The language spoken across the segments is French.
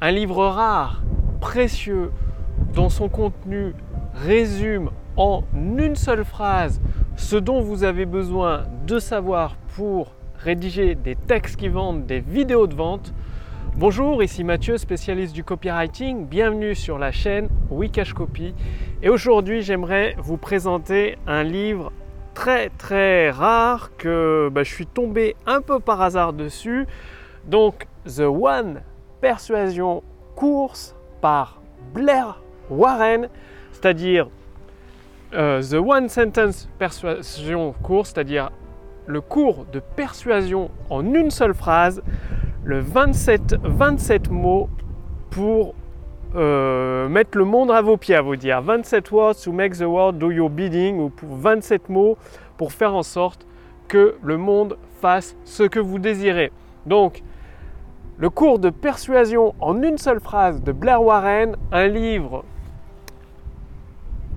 un livre rare, précieux, dont son contenu résume en une seule phrase ce dont vous avez besoin de savoir pour rédiger des textes qui vendent, des vidéos de vente. Bonjour, ici Mathieu, spécialiste du copywriting. Bienvenue sur la chaîne Wikash Copy. Et aujourd'hui, j'aimerais vous présenter un livre très très rare que bah, je suis tombé un peu par hasard dessus. Donc, The One Persuasion Course par Blair Warren, c'est-à-dire euh, The One Sentence Persuasion Course, c'est-à-dire le cours de persuasion en une seule phrase, le 27, 27 mots pour euh, mettre le monde à vos pieds, à vous dire. 27 words to make the world do your bidding, ou pour 27 mots pour faire en sorte que le monde fasse ce que vous désirez. Donc, le cours de persuasion en une seule phrase de Blair Warren, un livre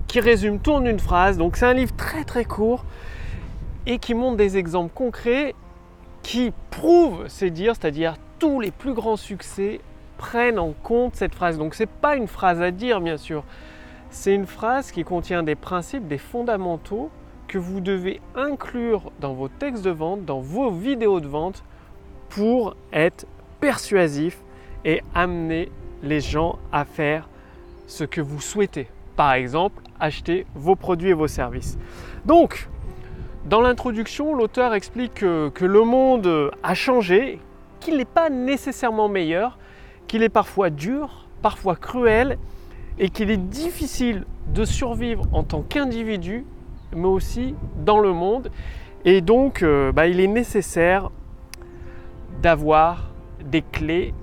qui résume tout en une phrase. Donc c'est un livre très très court et qui montre des exemples concrets qui prouvent ces dires, c'est-à-dire tous les plus grands succès prennent en compte cette phrase. Donc c'est pas une phrase à dire bien sûr, c'est une phrase qui contient des principes, des fondamentaux que vous devez inclure dans vos textes de vente, dans vos vidéos de vente pour être persuasif et amener les gens à faire ce que vous souhaitez. Par exemple, acheter vos produits et vos services. Donc, dans l'introduction, l'auteur explique que, le monde a changé, qu'il n'est pas nécessairement meilleur, qu'il est parfois dur, parfois cruel, et qu'il est difficile de survivre en tant qu'individu, mais aussi dans le monde. Et donc, euh, bah, il est nécessaire d'avoir des clés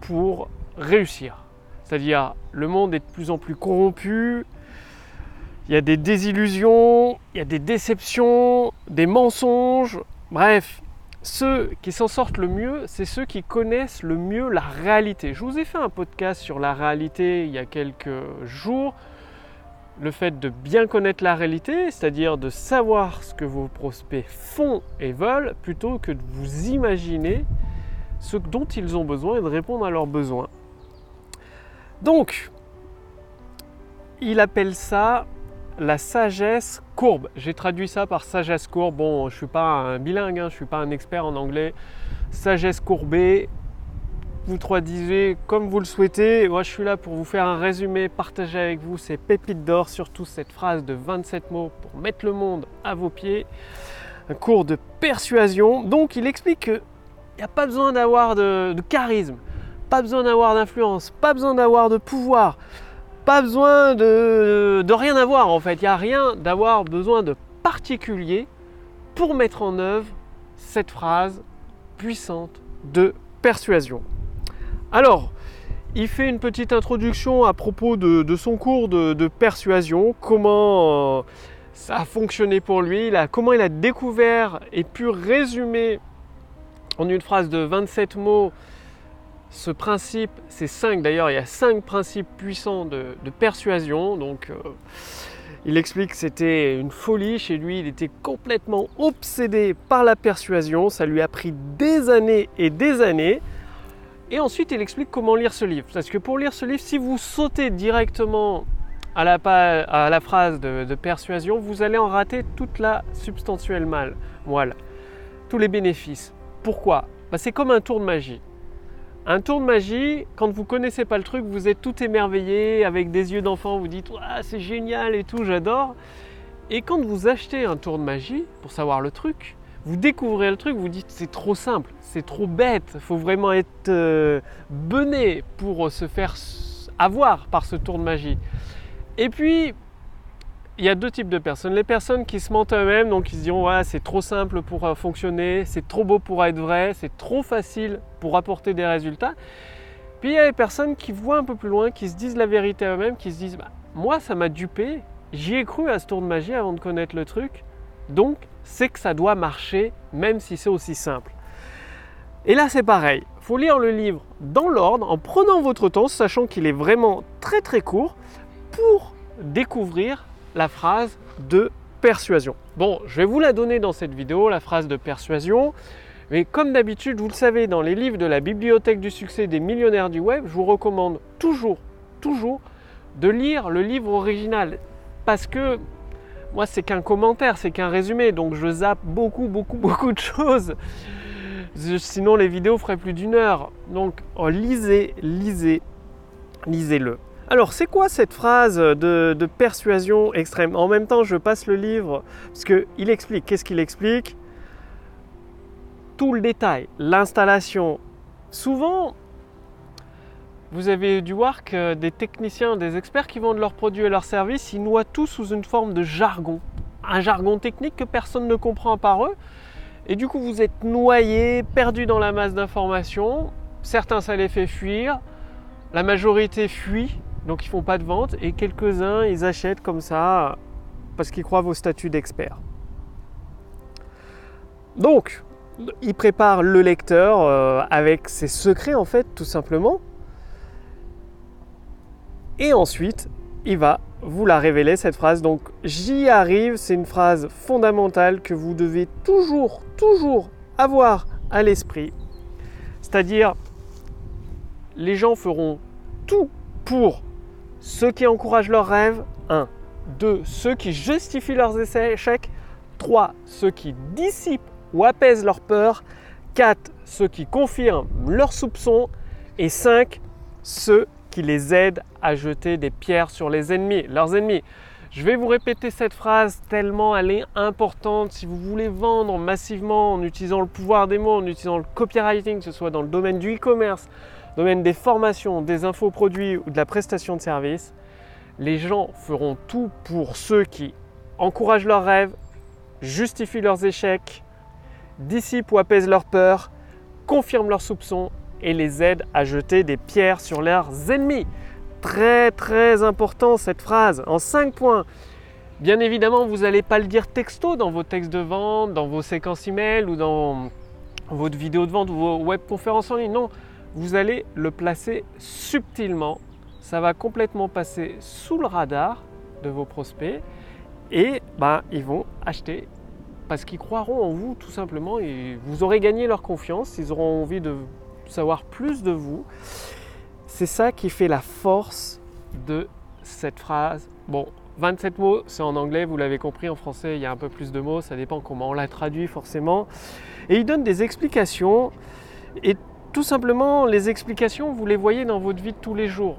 pour réussir. C'est-à-dire, le monde est de plus en plus corrompu, il y a des désillusions, il y a des déceptions, des mensonges, bref. Ceux qui s'en sortent le mieux, c'est ceux qui connaissent le mieux la réalité. Je vous ai fait un podcast sur la réalité il y a quelques jours. Le fait de bien connaître la réalité, c'est-à-dire de savoir ce que vos prospects font et veulent, plutôt que de vous imaginer ce dont ils ont besoin et de répondre à leurs besoins. Donc, il appelle ça la sagesse courbe. J'ai traduit ça par sagesse courbe. Bon, je ne suis pas un bilingue, hein, je ne suis pas un expert en anglais. Sagesse courbée, vous traduisez comme vous le souhaitez. Moi, je suis là pour vous faire un résumé, partager avec vous ces pépites d'or, surtout cette phrase de 27 mots pour mettre le monde à vos pieds. Un cours de persuasion. Donc, il explique que il n'y a pas besoin d'avoir de, charisme, pas besoin d'avoir d'influence, pas besoin d'avoir de pouvoir, pas besoin de, rien avoir en fait. Il n'y a rien d'avoir besoin de particulier pour mettre en œuvre cette phrase puissante de persuasion. Alors, il fait une petite introduction à propos de, son cours de, persuasion, comment euh, ça a fonctionné pour lui, comment il a découvert et pu résumer en une phrase de 27 mots ce principe, c'est 5 d'ailleurs, il y a 5 principes puissants de, persuasion. Donc euh, il explique que c'était une folie chez lui, il était complètement obsédé par la persuasion, ça lui a pris des années et des années. Et ensuite il explique comment lire ce livre. Parce que pour lire ce livre, si vous sautez directement à la, phrase de, persuasion, vous allez en rater toute la substantielle mal, moelle, tous les bénéfices. Pourquoi bah, C'est comme un tour de magie. Un tour de magie, quand vous connaissez pas le truc, vous êtes tout émerveillé avec des yeux d'enfant, vous dites ah, c'est génial et tout, j'adore. Et quand vous achetez un tour de magie pour savoir le truc, vous découvrez le truc, vous dites c'est trop simple, c'est trop bête, faut vraiment être euh, bené pour se faire avoir par ce tour de magie. Et puis il y a deux types de personnes. Les personnes qui se mentent eux-mêmes, donc ils se diront ouais, c'est trop simple pour euh, fonctionner, c'est trop beau pour être vrai, c'est trop facile pour apporter des résultats. Puis il y a les personnes qui voient un peu plus loin, qui se disent la vérité à eux-mêmes, qui se disent bah, moi ça m'a dupé, j'y ai cru à ce tour de magie avant de connaître le truc, donc c'est que ça doit marcher même si c'est aussi simple. Et là c'est pareil, il faut lire le livre dans l'ordre, en prenant votre temps, sachant qu'il est vraiment très très court, pour découvrir la phrase de persuasion. Bon, je vais vous la donner dans cette vidéo, la phrase de persuasion. Mais comme d'habitude, vous le savez, dans les livres de la bibliothèque du succès des millionnaires du web, je vous recommande toujours, toujours de lire le livre original. Parce que moi, c'est qu'un commentaire, c'est qu'un résumé, donc je zappe beaucoup, beaucoup, beaucoup de choses. Sinon, les vidéos feraient plus d'une heure. Donc, oh, lisez, lisez, lisez-le. Alors, c'est quoi cette phrase de, persuasion extrême? En même temps, je passe le livre, parce qu'il explique. Qu'est-ce qu'il explique? Tout le détail, l'installation. Souvent, vous avez dû voir que des techniciens, des experts qui vendent leurs produits et leurs services, ils noient tout sous une forme de jargon. Un jargon technique que personne ne comprend par eux. Et du coup, vous êtes noyé, perdu dans la masse d'informations. Certains, ça les fait fuir. La majorité fuit, donc ils font pas de vente. Et quelques-uns, ils achètent comme ça parce qu'ils croient vos statuts d'expert. Donc, ils préparent le lecteur euh, avec ses secrets, en fait, tout simplement. Et ensuite, il va vous la révéler, cette phrase. Donc, j'y arrive, c'est une phrase fondamentale que vous devez toujours, toujours avoir à l'esprit. C'est-à-dire, les gens feront tout pour ceux qui encouragent leurs rêves. 1. 2. Ceux qui justifient leurs échecs. 3. Ceux qui dissipent ou apaisent leurs peurs. 4. Ceux qui confirment leurs soupçons. Et 5. Ceux qui les aide à jeter des pierres sur leurs ennemis. Je vais vous répéter cette phrase tellement elle est importante si vous voulez vendre massivement en utilisant le pouvoir des mots, en utilisant le copywriting, que ce soit dans le domaine du e-commerce, domaine des formations, des infoproduits ou de la prestation de services. Les gens feront tout pour ceux qui encouragent leurs rêves, justifient leurs échecs, dissipent ou apaisent leurs peurs, confirment leurs soupçons et les aide à jeter des pierres sur leurs ennemis. Très très important cette phrase en 5 points. Bien évidemment, vous n'allez pas le dire texto dans vos textes de vente, dans vos séquences email ou dans votre vidéo de vente ou vos web conférences en ligne. Non, vous allez le placer subtilement. Ça va complètement passer sous le radar de vos prospects et ben, ils vont acheter parce qu'ils croiront en vous tout simplement et vous aurez gagné leur confiance. Ils auront envie de savoir plus de vous. C'est ça qui fait la force de cette phrase. Bon, 27 mots, c'est en anglais, vous l'avez compris, en français il y a un peu plus de mots, ça dépend comment on la traduit forcément. Et il donne des explications, et tout simplement les explications, vous les voyez dans votre vie de tous les jours.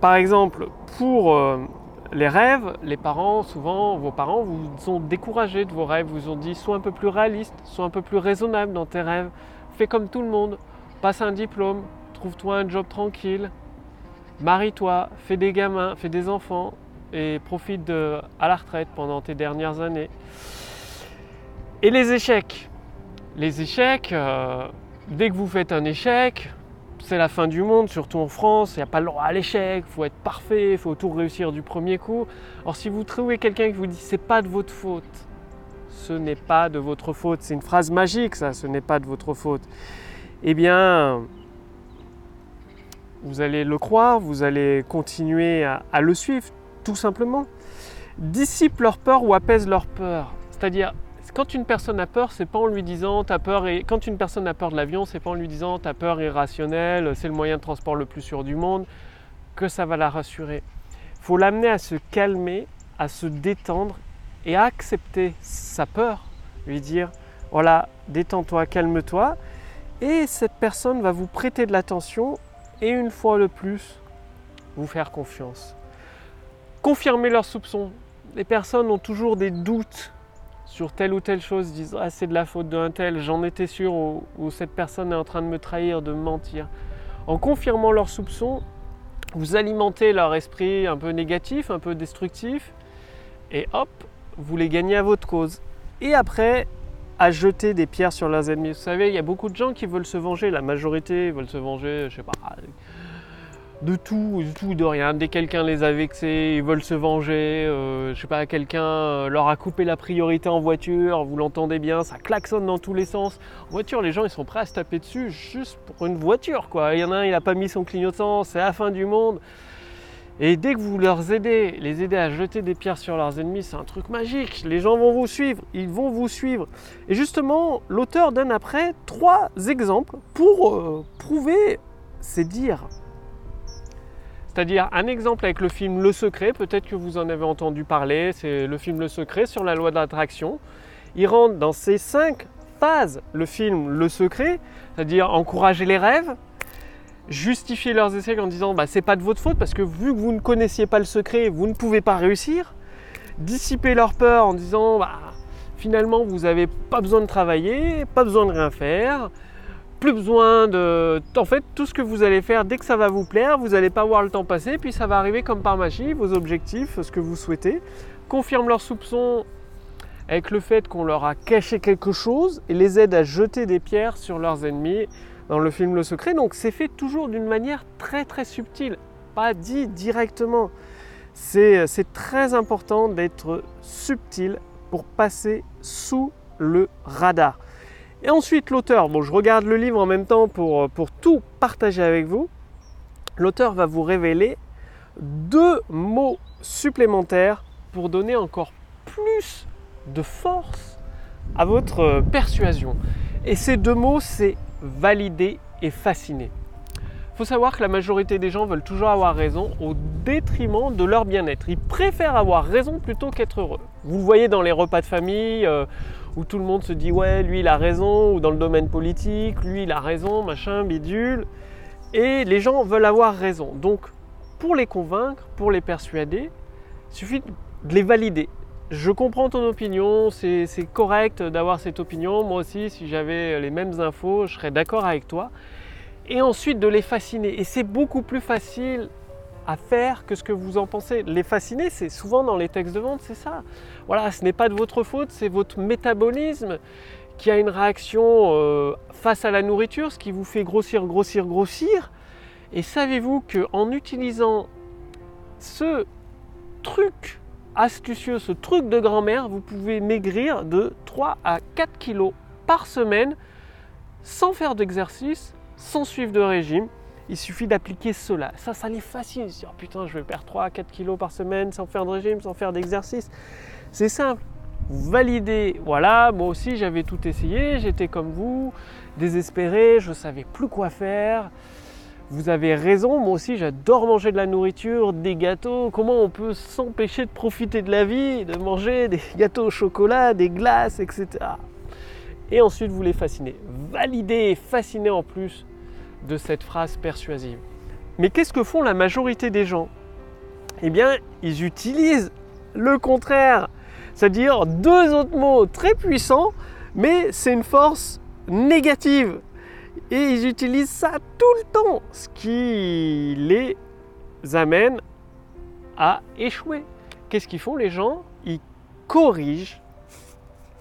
Par exemple, pour euh, les rêves, les parents, souvent vos parents vous ont découragé de vos rêves, vous ont dit sois un peu plus réaliste, sois un peu plus raisonnable dans tes rêves, fais comme tout le monde, passe un diplôme, trouve-toi un job tranquille, marie-toi, fais des gamins, fais des enfants et profite de, à la retraite pendant tes dernières années. Et les échecs. Les échecs, euh, dès que vous faites un échec, c'est la fin du monde, surtout en France, il n'y a pas le droit à l'échec, il faut être parfait, il faut tout réussir du premier coup. Or si vous trouvez quelqu'un qui vous dit c'est pas de votre faute, ce n'est pas de votre faute, c'est une phrase magique ça, ce n'est pas de votre faute eh bien, vous allez le croire, vous allez continuer à, le suivre, tout simplement. Dissipe leur peur ou apaise leur peur. C'est-à-dire, quand une personne a peur, c'est pas en lui disant ta peur et quand une personne a peur de l'avion, c'est pas en lui disant ta peur est rationnelle, c'est le moyen de transport le plus sûr du monde que ça va la rassurer. Faut l'amener à se calmer, à se détendre et à accepter sa peur, lui dire voilà, détends-toi, calme-toi et cette personne va vous prêter de l'attention et une fois de plus, vous faire confiance. Confirmer leurs soupçons. Les personnes ont toujours des doutes sur telle ou telle chose, disent ah, c'est de la faute d'un tel, j'en étais sûr, ou, ou, cette personne est en train de me trahir, de me mentir. En confirmant leurs soupçons, vous alimentez leur esprit un peu négatif, un peu destructif, et hop, vous les gagnez à votre cause. Et après, à jeter des pierres sur leurs ennemis. Vous savez, il y a beaucoup de gens qui veulent se venger. La majorité veulent se venger, je sais pas, de tout, de tout, de rien. Dès que quelqu'un les a vexés, ils veulent se venger. Euh, je sais pas, quelqu'un euh, leur a coupé la priorité en voiture. Vous l'entendez bien, ça klaxonne dans tous les sens. En voiture, les gens ils sont prêts à se taper dessus juste pour une voiture, quoi. Il y en a un, il a pas mis son clignotant, c'est la fin du monde. Et dès que vous leur aidez, les aider à jeter des pierres sur leurs ennemis, c'est un truc magique. Les gens vont vous suivre, ils vont vous suivre. Et justement, l'auteur donne après trois exemples pour euh, prouver ces dires. C'est-à-dire un exemple avec le film Le Secret, peut-être que vous en avez entendu parler, c'est le film Le Secret sur la loi de l'attraction. Il rentre dans ces cinq phases, le film Le Secret, c'est-à-dire encourager les rêves, justifier leurs essais en disant bah, c'est pas de votre faute parce que vu que vous ne connaissiez pas le secret, vous ne pouvez pas réussir. Dissiper leur peur en disant bah, finalement vous n'avez pas besoin de travailler, pas besoin de rien faire, plus besoin de. En fait, tout ce que vous allez faire dès que ça va vous plaire, vous n'allez pas voir le temps passer, puis ça va arriver comme par magie, vos objectifs, ce que vous souhaitez. Confirme leurs soupçons avec le fait qu'on leur a caché quelque chose et les aide à jeter des pierres sur leurs ennemis dans le film Le Secret. Donc c'est fait toujours d'une manière très très subtile, pas dit directement. C'est très important d'être subtil pour passer sous le radar. Et ensuite l'auteur, bon je regarde le livre en même temps pour, pour tout partager avec vous, l'auteur va vous révéler deux mots supplémentaires pour donner encore plus de force à votre persuasion. Et ces deux mots, c'est valider et fasciner. Il faut savoir que la majorité des gens veulent toujours avoir raison au détriment de leur bien-être. Ils préfèrent avoir raison plutôt qu'être heureux. Vous le voyez dans les repas de famille euh, où tout le monde se dit ouais, lui il a raison, ou dans le domaine politique, lui il a raison, machin, bidule. Et les gens veulent avoir raison. Donc pour les convaincre, pour les persuader, il suffit de les valider je comprends ton opinion, c'est correct d'avoir cette opinion. Moi aussi, si j'avais les mêmes infos, je serais d'accord avec toi. Et ensuite de les fasciner. Et c'est beaucoup plus facile à faire que ce que vous en pensez. Les fasciner, c'est souvent dans les textes de vente, c'est ça. Voilà, ce n'est pas de votre faute, c'est votre métabolisme qui a une réaction euh, face à la nourriture, ce qui vous fait grossir, grossir, grossir. Et savez-vous qu'en utilisant ce truc astucieux, ce truc de grand-mère, vous pouvez maigrir de 3 à 4 kilos par semaine sans faire d'exercice, sans suivre de régime. Il suffit d'appliquer cela. Ça, ça les facile. Oh, putain, je vais perdre 3 à 4 kilos par semaine sans faire de régime, sans faire d'exercice. C'est simple. Vous validez, voilà, moi aussi j'avais tout essayé, j'étais comme vous, désespéré, je ne savais plus quoi faire. Vous avez raison, moi aussi j'adore manger de la nourriture, des gâteaux. Comment on peut s'empêcher de profiter de la vie, de manger des gâteaux au chocolat, des glaces, etc. Et ensuite vous les fascinez. Validez et fascinez en plus de cette phrase persuasive. Mais qu'est-ce que font la majorité des gens? Eh bien, ils utilisent le contraire. C'est-à-dire deux autres mots très puissants, mais c'est une force négative. Et ils utilisent ça tout le temps, ce qui les amène à échouer. Qu'est-ce qu'ils font les gens? Ils corrigent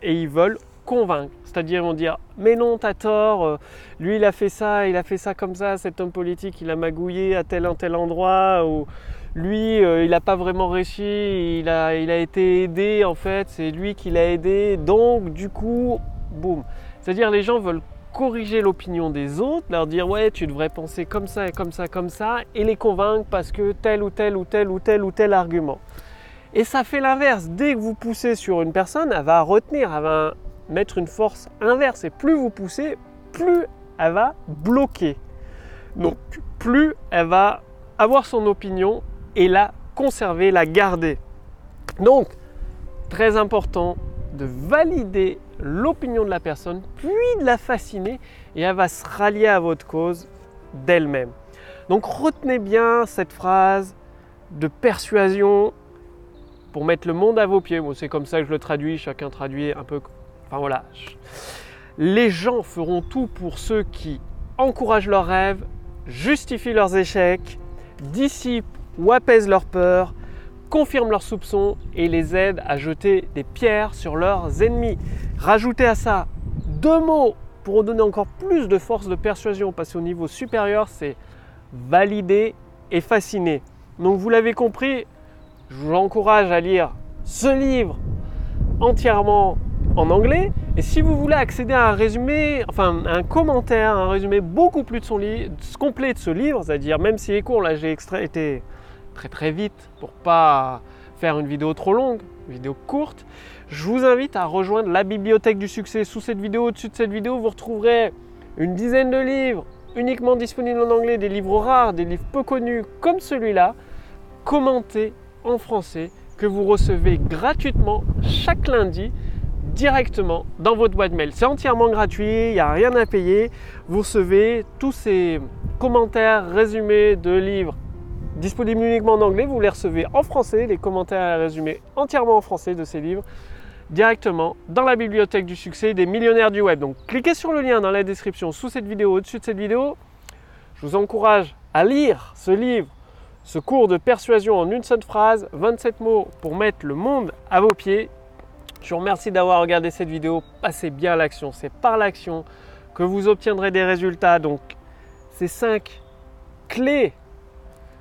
et ils veulent convaincre. C'est-à-dire ils vont dire mais non, t'as tort, euh, lui il a fait ça, il a fait ça comme ça, cet homme politique il a magouillé à tel un tel endroit, ou lui euh, il n'a pas vraiment réussi, il a, il a été aidé en fait, c'est lui qui l'a aidé, donc du coup, boum. C'est-à-dire les gens veulent corriger l'opinion des autres, leur dire ouais tu devrais penser comme ça et comme ça comme ça et les convaincre parce que tel ou tel ou tel ou tel ou tel argument. Et ça fait l'inverse. Dès que vous poussez sur une personne, elle va retenir, elle va mettre une force inverse. Et plus vous poussez, plus elle va bloquer. Donc plus elle va avoir son opinion et la conserver, la garder. Donc très important de valider l'opinion de la personne, puis de la fasciner, et elle va se rallier à votre cause d'elle-même. Donc retenez bien cette phrase de persuasion pour mettre le monde à vos pieds. C'est comme ça que je le traduis, chacun traduit un peu. Enfin voilà. Les gens feront tout pour ceux qui encouragent leurs rêves, justifient leurs échecs, dissipent ou apaisent leurs peurs, confirment leurs soupçons et les aident à jeter des pierres sur leurs ennemis. Rajoutez à ça deux mots pour donner encore plus de force de persuasion, passer au niveau supérieur, c'est valider et fasciner. Donc vous l'avez compris, je vous encourage à lire ce livre entièrement en anglais. Et si vous voulez accéder à un résumé, enfin un commentaire, un résumé beaucoup plus complet de ce livre, c'est-à-dire même si est court, là j'ai extrait, été très très vite pour pas faire une vidéo trop longue, une vidéo courte, je vous invite à rejoindre la bibliothèque du succès. Sous cette vidéo, au-dessus de cette vidéo, vous retrouverez une dizaine de livres uniquement disponibles en anglais, des livres rares, des livres peu connus comme celui-là, commentés en français, que vous recevez gratuitement chaque lundi directement dans votre boîte mail. C'est entièrement gratuit, il n'y a rien à payer. Vous recevez tous ces commentaires résumés de livres disponibles uniquement en anglais. Vous les recevez en français, les commentaires résumés entièrement en français de ces livres directement dans la bibliothèque du succès des millionnaires du web. Donc cliquez sur le lien dans la description sous cette vidéo, au-dessus de cette vidéo. Je vous encourage à lire ce livre, ce cours de persuasion en une seule phrase, 27 mots pour mettre le monde à vos pieds. Je vous remercie d'avoir regardé cette vidéo. Passez bien à l'action. C'est par l'action que vous obtiendrez des résultats. Donc ces 5 clés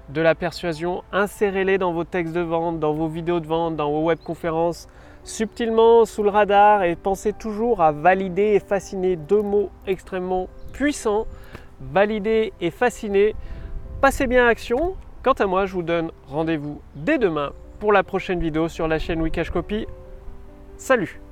de la persuasion, insérez-les dans vos textes de vente, dans vos vidéos de vente, dans vos webconférences subtilement sous le radar et pensez toujours à valider et fasciner deux mots extrêmement puissants. Valider et fasciner. Passez bien à action. Quant à moi, je vous donne rendez-vous dès demain pour la prochaine vidéo sur la chaîne Wikash Copy. Salut